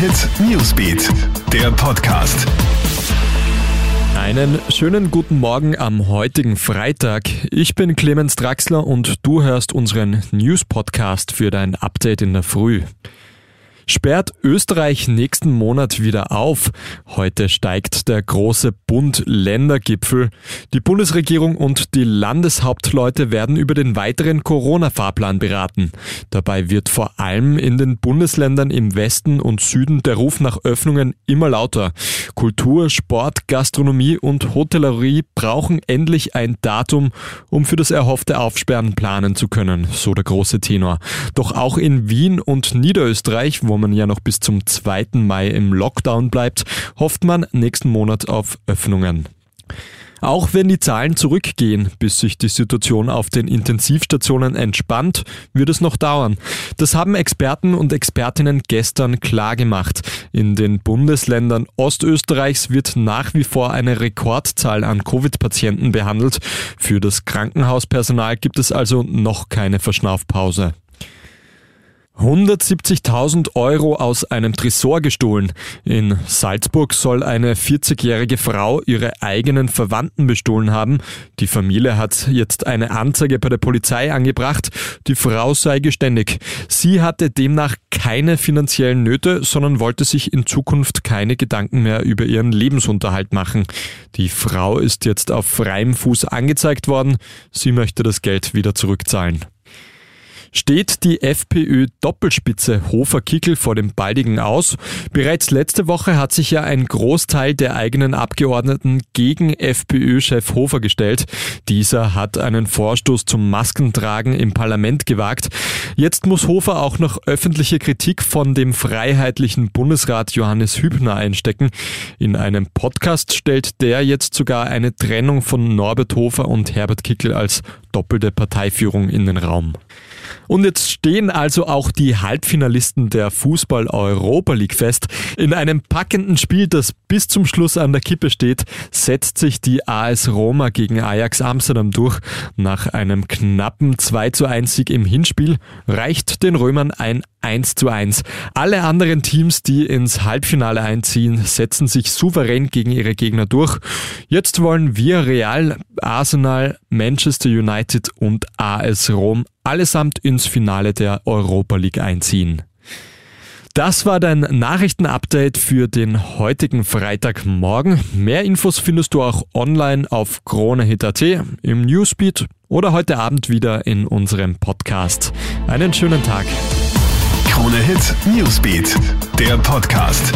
Hit Newsbeat, der Podcast. Einen schönen guten Morgen am heutigen Freitag. Ich bin Clemens Draxler und du hörst unseren News Podcast für dein Update in der Früh. Sperrt Österreich nächsten Monat wieder auf? Heute steigt der große Bund-Länder-Gipfel. Die Bundesregierung und die Landeshauptleute werden über den weiteren Corona-Fahrplan beraten. Dabei wird vor allem in den Bundesländern im Westen und Süden der Ruf nach Öffnungen immer lauter. Kultur, Sport, Gastronomie und Hotellerie brauchen endlich ein Datum, um für das erhoffte Aufsperren planen zu können, so der große Tenor. Doch auch in Wien und Niederösterreich, wo man ja noch bis zum 2. Mai im Lockdown bleibt, hofft man nächsten Monat auf Öffnungen. Auch wenn die Zahlen zurückgehen, bis sich die Situation auf den Intensivstationen entspannt, wird es noch dauern. Das haben Experten und Expertinnen gestern klar gemacht. In den Bundesländern Ostösterreichs wird nach wie vor eine Rekordzahl an Covid-Patienten behandelt. Für das Krankenhauspersonal gibt es also noch keine Verschnaufpause. 170.000 Euro aus einem Tresor gestohlen. In Salzburg soll eine 40-jährige Frau ihre eigenen Verwandten bestohlen haben. Die Familie hat jetzt eine Anzeige bei der Polizei angebracht. Die Frau sei geständig. Sie hatte demnach keine finanziellen Nöte, sondern wollte sich in Zukunft keine Gedanken mehr über ihren Lebensunterhalt machen. Die Frau ist jetzt auf freiem Fuß angezeigt worden. Sie möchte das Geld wieder zurückzahlen. Steht die FPÖ-Doppelspitze Hofer-Kickel vor dem baldigen Aus? Bereits letzte Woche hat sich ja ein Großteil der eigenen Abgeordneten gegen FPÖ-Chef Hofer gestellt. Dieser hat einen Vorstoß zum Maskentragen im Parlament gewagt. Jetzt muss Hofer auch noch öffentliche Kritik von dem freiheitlichen Bundesrat Johannes Hübner einstecken. In einem Podcast stellt der jetzt sogar eine Trennung von Norbert Hofer und Herbert Kickel als doppelte Parteiführung in den Raum. Und jetzt stehen also auch die Halbfinalisten der Fußball Europa League fest. In einem packenden Spiel, das bis zum Schluss an der Kippe steht, setzt sich die AS Roma gegen Ajax Amsterdam durch. Nach einem knappen 2 zu 1 Sieg im Hinspiel reicht den Römern ein 1 zu 1. Alle anderen Teams, die ins Halbfinale einziehen, setzen sich souverän gegen ihre Gegner durch. Jetzt wollen wir Real, Arsenal, Manchester United und AS Rom allesamt ins Finale der Europa League einziehen. Das war dein Nachrichtenupdate für den heutigen Freitagmorgen. Mehr Infos findest du auch online auf kronehit.at, im Newsbeat oder heute Abend wieder in unserem Podcast. Einen schönen Tag. Krone Hit Newsbeat, der Podcast.